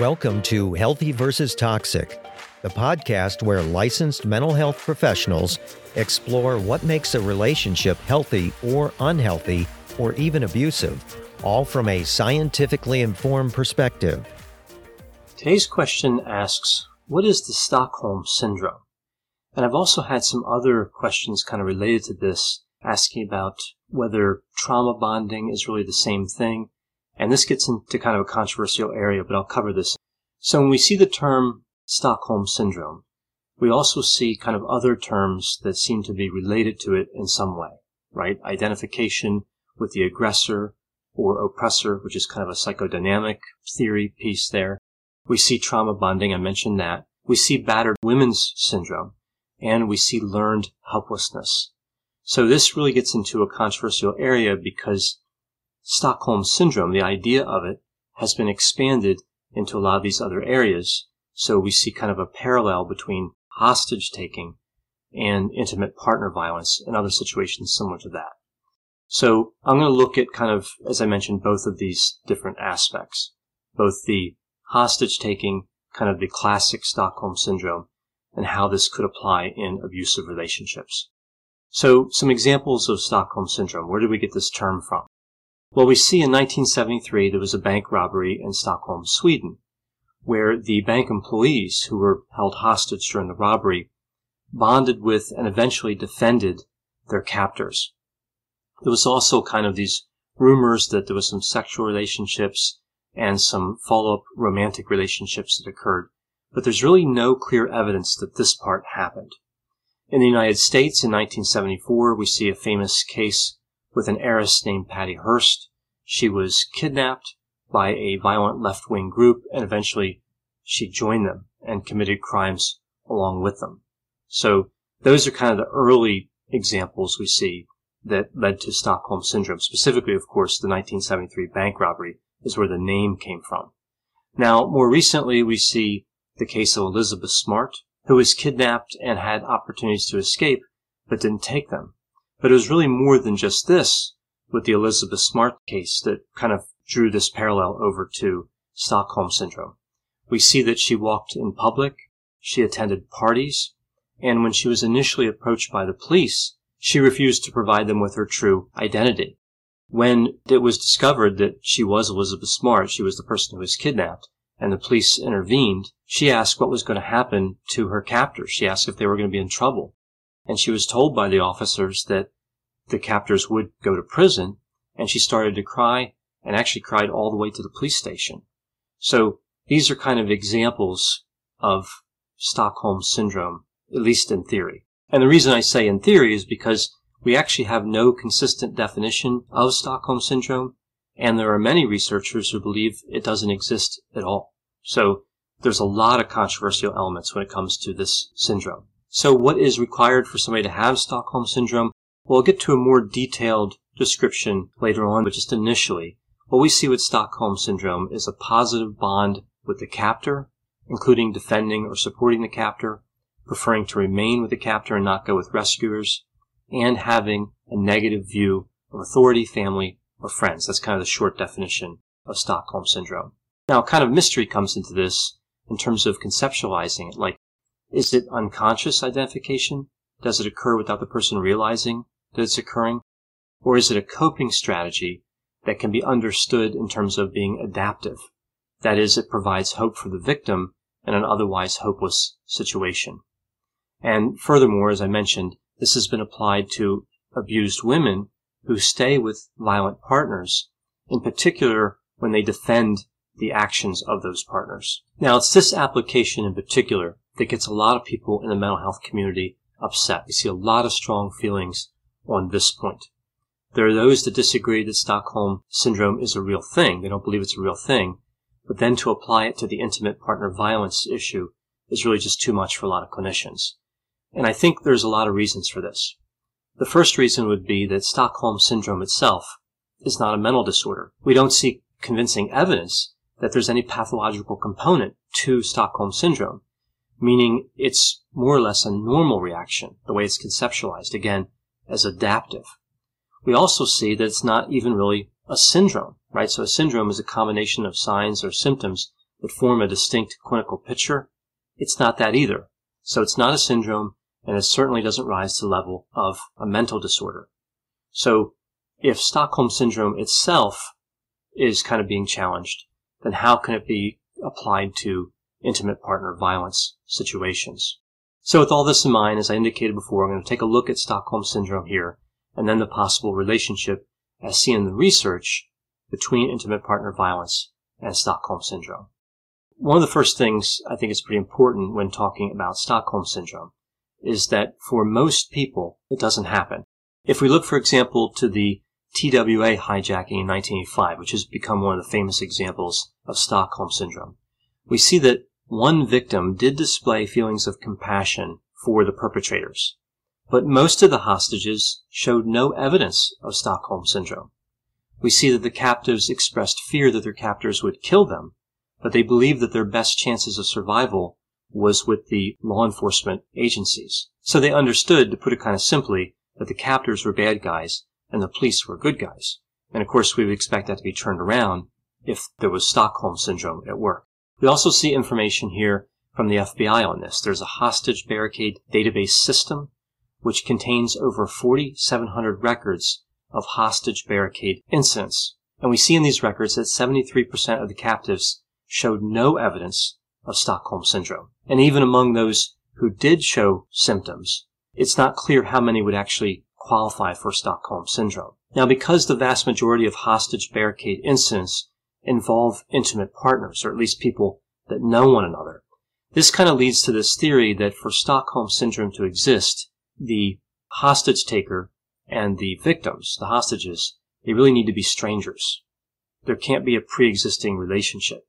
Welcome to Healthy versus Toxic, the podcast where licensed mental health professionals explore what makes a relationship healthy or unhealthy or even abusive, all from a scientifically informed perspective. Today's question asks What is the Stockholm Syndrome? And I've also had some other questions kind of related to this, asking about whether trauma bonding is really the same thing and this gets into kind of a controversial area, but I'll cover this. So when we see the term Stockholm Syndrome, we also see kind of other terms that seem to be related to it in some way, right? Identification with the aggressor or oppressor, which is kind of a psychodynamic theory piece there. We see trauma bonding, I mentioned that. We see battered women's syndrome, and we see learned helplessness. So this really gets into a controversial area because Stockholm Syndrome, the idea of it, has been expanded into a lot of these other areas. So we see kind of a parallel between hostage taking and intimate partner violence and other situations similar to that. So I'm going to look at kind of, as I mentioned, both of these different aspects, both the hostage taking, kind of the classic Stockholm Syndrome, and how this could apply in abusive relationships. So some examples of Stockholm Syndrome. Where did we get this term from? Well, we see in 1973 there was a bank robbery in Stockholm, Sweden, where the bank employees who were held hostage during the robbery bonded with and eventually defended their captors. There was also kind of these rumors that there was some sexual relationships and some follow-up romantic relationships that occurred, but there's really no clear evidence that this part happened. In the United States in 1974, we see a famous case with an heiress named Patty Hearst. She was kidnapped by a violent left wing group and eventually she joined them and committed crimes along with them. So those are kind of the early examples we see that led to Stockholm Syndrome. Specifically, of course, the 1973 bank robbery is where the name came from. Now, more recently, we see the case of Elizabeth Smart, who was kidnapped and had opportunities to escape, but didn't take them. But it was really more than just this with the Elizabeth Smart case that kind of drew this parallel over to Stockholm Syndrome. We see that she walked in public, she attended parties, and when she was initially approached by the police, she refused to provide them with her true identity. When it was discovered that she was Elizabeth Smart, she was the person who was kidnapped, and the police intervened, she asked what was going to happen to her captors. She asked if they were going to be in trouble and she was told by the officers that the captors would go to prison, and she started to cry and actually cried all the way to the police station. So these are kind of examples of Stockholm syndrome, at least in theory. And the reason I say in theory is because we actually have no consistent definition of Stockholm syndrome, and there are many researchers who believe it doesn't exist at all. So there's a lot of controversial elements when it comes to this syndrome. So what is required for somebody to have Stockholm Syndrome? We'll get to a more detailed description later on, but just initially, what we see with Stockholm Syndrome is a positive bond with the captor, including defending or supporting the captor, preferring to remain with the captor and not go with rescuers, and having a negative view of authority, family, or friends. That's kind of the short definition of Stockholm Syndrome. Now, kind of mystery comes into this in terms of conceptualizing it. Like, is it unconscious identification? Does it occur without the person realizing that it's occurring? Or is it a coping strategy that can be understood in terms of being adaptive? That is, it provides hope for the victim in an otherwise hopeless situation. And furthermore, as I mentioned, this has been applied to abused women who stay with violent partners, in particular when they defend the actions of those partners. Now, it's this application in particular that gets a lot of people in the mental health community upset. We see a lot of strong feelings on this point. There are those that disagree that Stockholm syndrome is a real thing. They don't believe it's a real thing. But then to apply it to the intimate partner violence issue is really just too much for a lot of clinicians. And I think there's a lot of reasons for this. The first reason would be that Stockholm syndrome itself is not a mental disorder. We don't see convincing evidence that there's any pathological component to Stockholm syndrome meaning it's more or less a normal reaction, the way it's conceptualized, again, as adaptive. We also see that it's not even really a syndrome, right? So a syndrome is a combination of signs or symptoms that form a distinct clinical picture, it's not that either. So it's not a syndrome, and it certainly doesn't rise to the level of a mental disorder. So if Stockholm Syndrome itself is kind of being challenged, then how can it be applied to intimate partner violence situations? So with all this in mind, as I indicated before, I'm going to take a look at Stockholm Syndrome here, and then the possible relationship as seen in the research between intimate partner violence and Stockholm Syndrome. One of the first things I think is pretty important when talking about Stockholm Syndrome is that for most people, it doesn't happen. If we look, for example, to the TWA hijacking in 1985, which has become one of the famous examples of Stockholm Syndrome, we see that one victim did display feelings of compassion for the perpetrators, but most of the hostages showed no evidence of Stockholm Syndrome. We see that the captives expressed fear that their captors would kill them, but they believed that their best chances of survival was with the law enforcement agencies. So they understood, to put it kind of simply, that the captors were bad guys and the police were good guys. And of course, we would expect that to be turned around if there was Stockholm Syndrome at work. We also see information here from the FBI on this. There's a hostage barricade database system which contains over 4,700 records of hostage barricade incidents. And we see in these records that 73% of the captives showed no evidence of Stockholm Syndrome. And even among those who did show symptoms, it's not clear how many would actually qualify for Stockholm Syndrome. Now, because the vast majority of hostage barricade incidents involve intimate partners, or at least people that know one another. This kind of leads to this theory that for Stockholm Syndrome to exist, the hostage taker and the victims, the hostages, they really need to be strangers. There can't be a pre-existing relationship.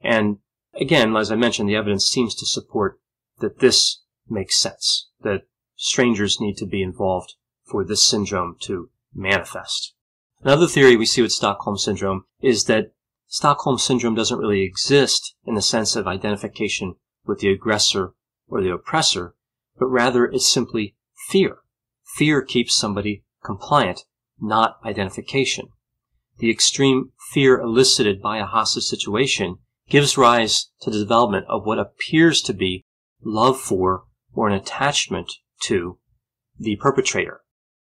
And again, as I mentioned, the evidence seems to support that this makes sense, that strangers need to be involved for this syndrome to manifest. Another theory we see with Stockholm Syndrome is that Stockholm Syndrome doesn't really exist in the sense of identification with the aggressor or the oppressor, but rather it's simply fear. Fear keeps somebody compliant, not identification. The extreme fear elicited by a hostage situation gives rise to the development of what appears to be love for or an attachment to the perpetrator.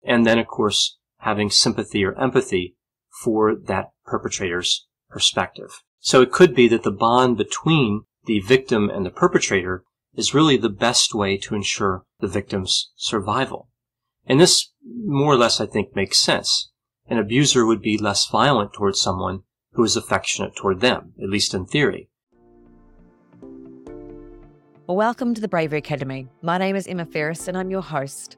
And then, of course, having sympathy or empathy for that perpetrator's perspective. So it could be that the bond between the victim and the perpetrator is really the best way to ensure the victim's survival. And this more or less, I think, makes sense. An abuser would be less violent towards someone who is affectionate toward them, at least in theory. Welcome to the Bravery Academy. My name is Emma Ferris and I'm your host.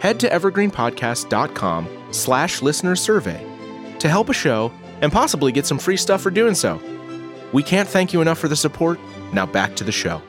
Head to evergreenpodcast.com slash listener survey to help a show and possibly get some free stuff for doing so. We can't thank you enough for the support. Now back to the show.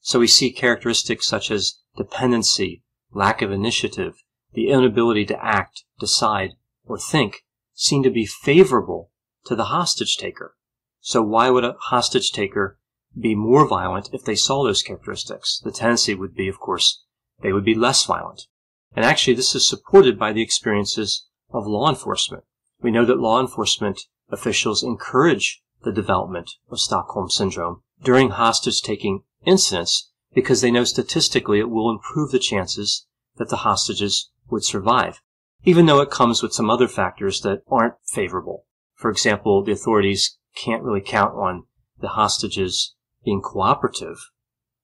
So we see characteristics such as dependency, lack of initiative, the inability to act, decide, or think seem to be favorable to the hostage taker. So why would a hostage taker be more violent if they saw those characteristics? The tendency would be, of course, they would be less violent. And actually, this is supported by the experiences of law enforcement. We know that law enforcement officials encourage the development of Stockholm Syndrome during hostage taking incidents because they know statistically it will improve the chances that the hostages would survive, even though it comes with some other factors that aren't favorable. For example, the authorities can't really count on the hostages being cooperative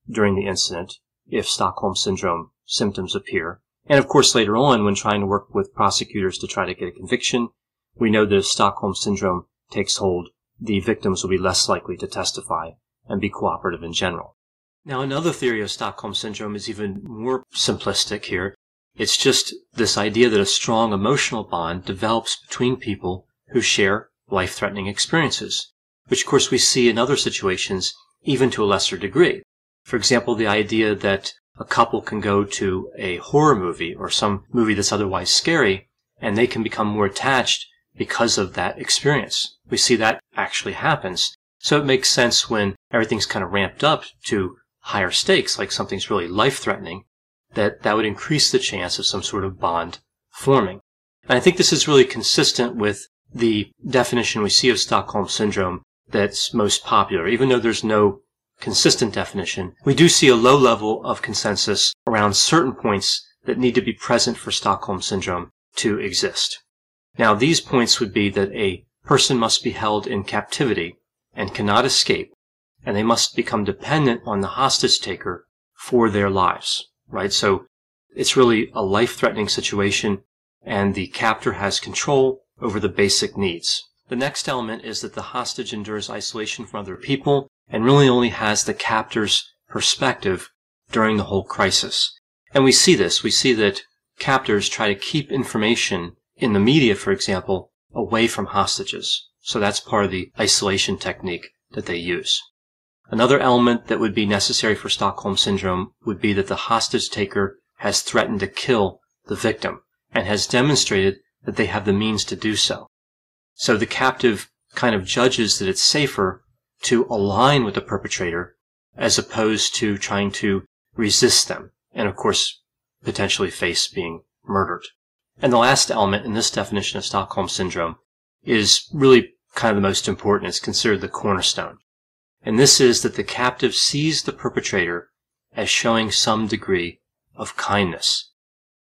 during the incident if Stockholm Syndrome symptoms appear. And of course, later on, when trying to work with prosecutors to try to get a conviction, we know that if Stockholm Syndrome takes hold, the victims will be less likely to testify and be cooperative in general. Now, another theory of Stockholm Syndrome is even more simplistic here. It's just this idea that a strong emotional bond develops between people who share life-threatening experiences, which of course we see in other situations, even to a lesser degree. For example, the idea that a couple can go to a horror movie or some movie that's otherwise scary and they can become more attached because of that experience. We see that actually happens. So it makes sense when everything's kind of ramped up to higher stakes, like something's really life threatening, that that would increase the chance of some sort of bond forming. And I think this is really consistent with the definition we see of Stockholm syndrome that's most popular. Even though there's no consistent definition, we do see a low level of consensus around certain points that need to be present for Stockholm syndrome to exist. Now, these points would be that a person must be held in captivity and cannot escape, and they must become dependent on the hostage taker for their lives, right? So it's really a life-threatening situation, and the captor has control over the basic needs. The next element is that the hostage endures isolation from other people and really only has the captor's perspective during the whole crisis. And we see this. We see that captors try to keep information in the media, for example, away from hostages. So that's part of the isolation technique that they use. Another element that would be necessary for Stockholm syndrome would be that the hostage taker has threatened to kill the victim and has demonstrated that they have the means to do so. So the captive kind of judges that it's safer to align with the perpetrator as opposed to trying to resist them and of course potentially face being murdered. And the last element in this definition of Stockholm syndrome is really kind of the most important. It's considered the cornerstone. And this is that the captive sees the perpetrator as showing some degree of kindness.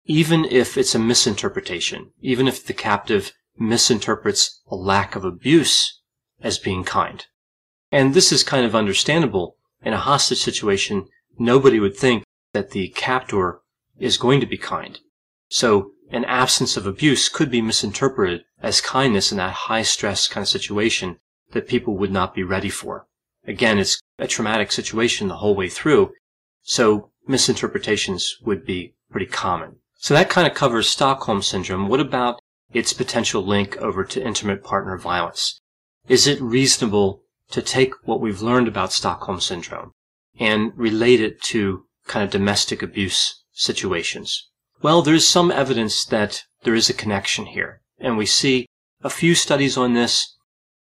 Even if it's a misinterpretation, even if the captive misinterprets a lack of abuse as being kind. And this is kind of understandable. In a hostage situation, nobody would think that the captor is going to be kind. So an absence of abuse could be misinterpreted as kindness in that high stress kind of situation that people would not be ready for. Again, it's a traumatic situation the whole way through. So misinterpretations would be pretty common. So that kind of covers Stockholm syndrome. What about its potential link over to intimate partner violence? Is it reasonable to take what we've learned about Stockholm syndrome and relate it to kind of domestic abuse situations? Well, there's some evidence that there is a connection here. And we see a few studies on this.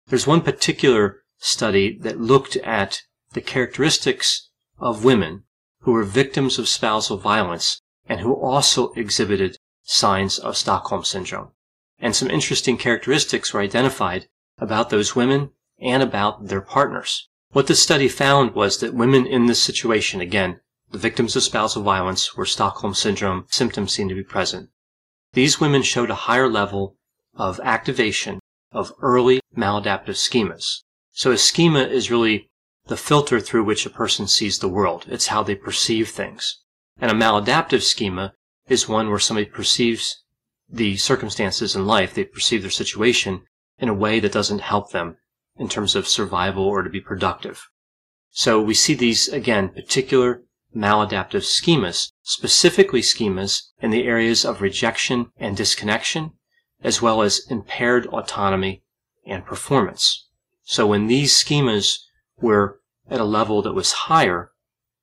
There's one particular study that looked at the characteristics of women who were victims of spousal violence and who also exhibited signs of Stockholm syndrome. And some interesting characteristics were identified about those women and about their partners. What the study found was that women in this situation, again, the victims of spousal violence where Stockholm syndrome symptoms seem to be present. These women showed a higher level of activation of early maladaptive schemas. So a schema is really the filter through which a person sees the world. It's how they perceive things. And a maladaptive schema is one where somebody perceives the circumstances in life, they perceive their situation in a way that doesn't help them in terms of survival or to be productive. So we see these, again, particular maladaptive schemas, specifically schemas in the areas of rejection and disconnection, as well as impaired autonomy and performance. So when these schemas were at a level that was higher,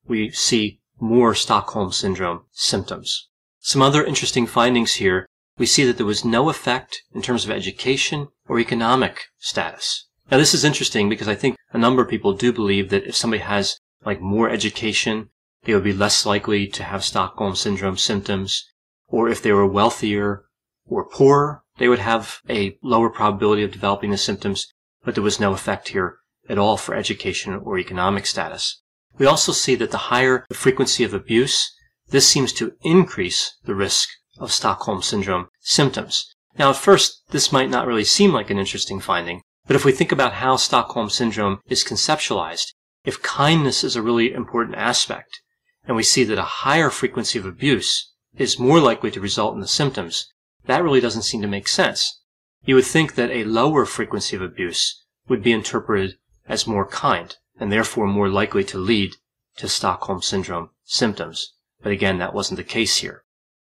we see more Stockholm Syndrome symptoms. Some other interesting findings here, we see that there was no effect in terms of education or economic status. Now this is interesting because I think a number of people do believe that if somebody has like more education they would be less likely to have Stockholm syndrome symptoms, or if they were wealthier or poorer, they would have a lower probability of developing the symptoms, but there was no effect here at all for education or economic status. We also see that the higher the frequency of abuse, this seems to increase the risk of Stockholm syndrome symptoms. Now, at first, this might not really seem like an interesting finding, But if we think about how Stockholm Syndrome is conceptualized, if kindness is a really important aspect, and we see that a higher frequency of abuse is more likely to result in the symptoms, that really doesn't seem to make sense. You would think that a lower frequency of abuse would be interpreted as more kind and therefore more likely to lead to Stockholm Syndrome symptoms. But again, that wasn't the case here.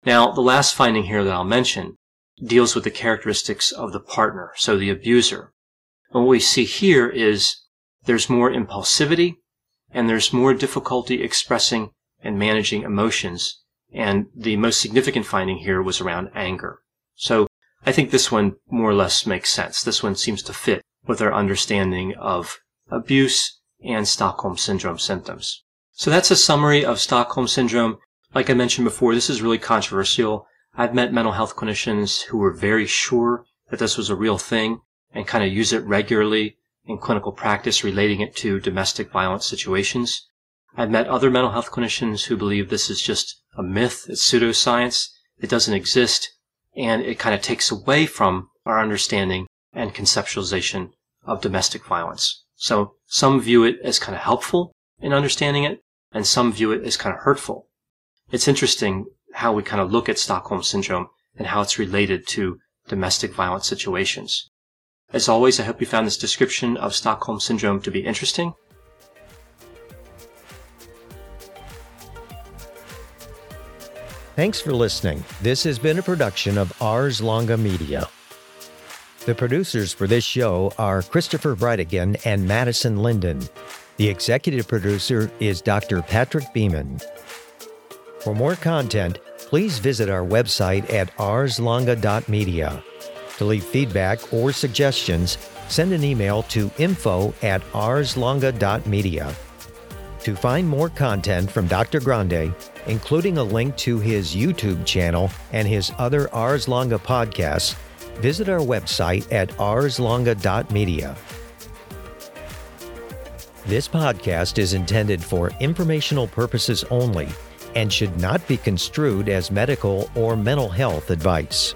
Now, the last finding here that I'll mention deals with the characteristics of the partner, so the abuser. And what we see here is there's more impulsivity and there's more difficulty expressing and managing emotions. And the most significant finding here was around anger. So I think this one more or less makes sense. This one seems to fit with our understanding of abuse and Stockholm Syndrome symptoms. So that's a summary of Stockholm Syndrome. Like I mentioned before, this is really controversial. I've met mental health clinicians who were very sure that this was a real thing and kind of use it regularly in clinical practice relating it to domestic violence situations. I've met other mental health clinicians who believe this is just a myth, it's pseudoscience, it doesn't exist, and it kind of takes away from our understanding and conceptualization of domestic violence. So some view it as kind of helpful in understanding it, and some view it as kind of hurtful. It's interesting how we kind of look at Stockholm Syndrome and how it's related to domestic violence situations. As always, I hope you found this description of Stockholm Syndrome to be interesting. Thanks for listening. This has been a production of Ars Longa Media. The producers for this show are Christopher Brightigan and Madison Linden. The executive producer is Dr. Patrick Beeman. For more content, please visit our website at arslonga.media. To leave feedback or suggestions, send an email to info at arslonga.media. To find more content from Dr. Grande, including a link to his YouTube channel and his other Ars Longa podcasts, visit our website at arslonga.media. This podcast is intended for informational purposes only and should not be construed as medical or mental health advice.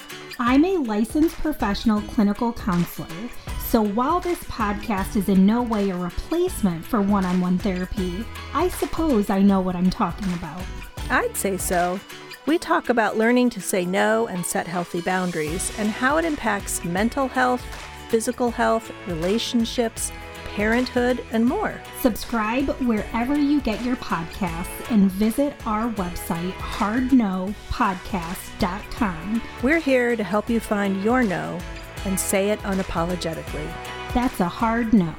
I'm a licensed professional clinical counselor. So while this podcast is in no way a replacement for one on one therapy, I suppose I know what I'm talking about. I'd say so. We talk about learning to say no and set healthy boundaries and how it impacts mental health, physical health, relationships, parenthood, and more. Subscribe wherever you get your podcasts and visit our website, hardnopodcast.com. We're here to help you find your no and say it unapologetically. That's a hard no.